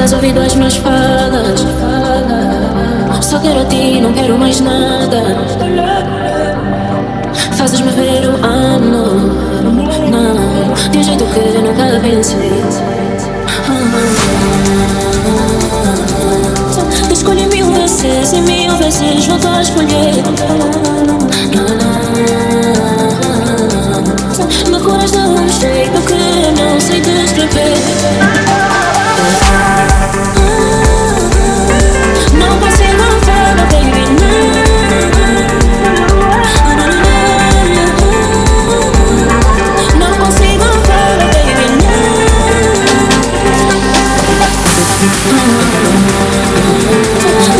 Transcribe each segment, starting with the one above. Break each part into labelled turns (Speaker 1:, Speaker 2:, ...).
Speaker 1: Estás ouvindo as minhas falas? Só quero a ti, não quero mais nada. Fazes-me ver o amo, não, de um jeito que nunca pensei. Escolhi mil vezes e mil vezes volto a escolher.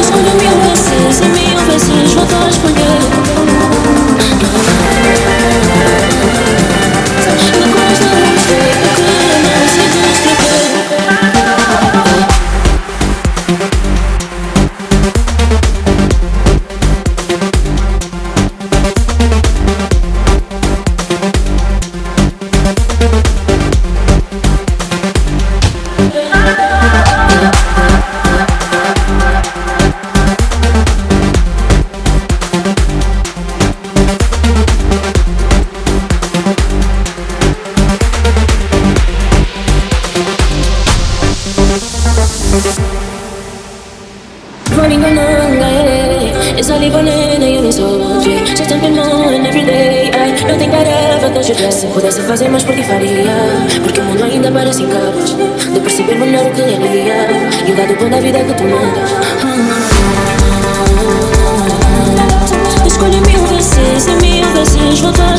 Speaker 1: Escolho mil vezes e mil vezes vou te responder. Running on It's only running and you so Just jumping on every day I I'd ever touch your dress Se pudesse fazer mais por ti faria Porque o mundo ainda parece incapaz De perceber melhor o que é dia E o lado bom da vida que tu mandas. Escolhi mil vezes e mil vezes voltar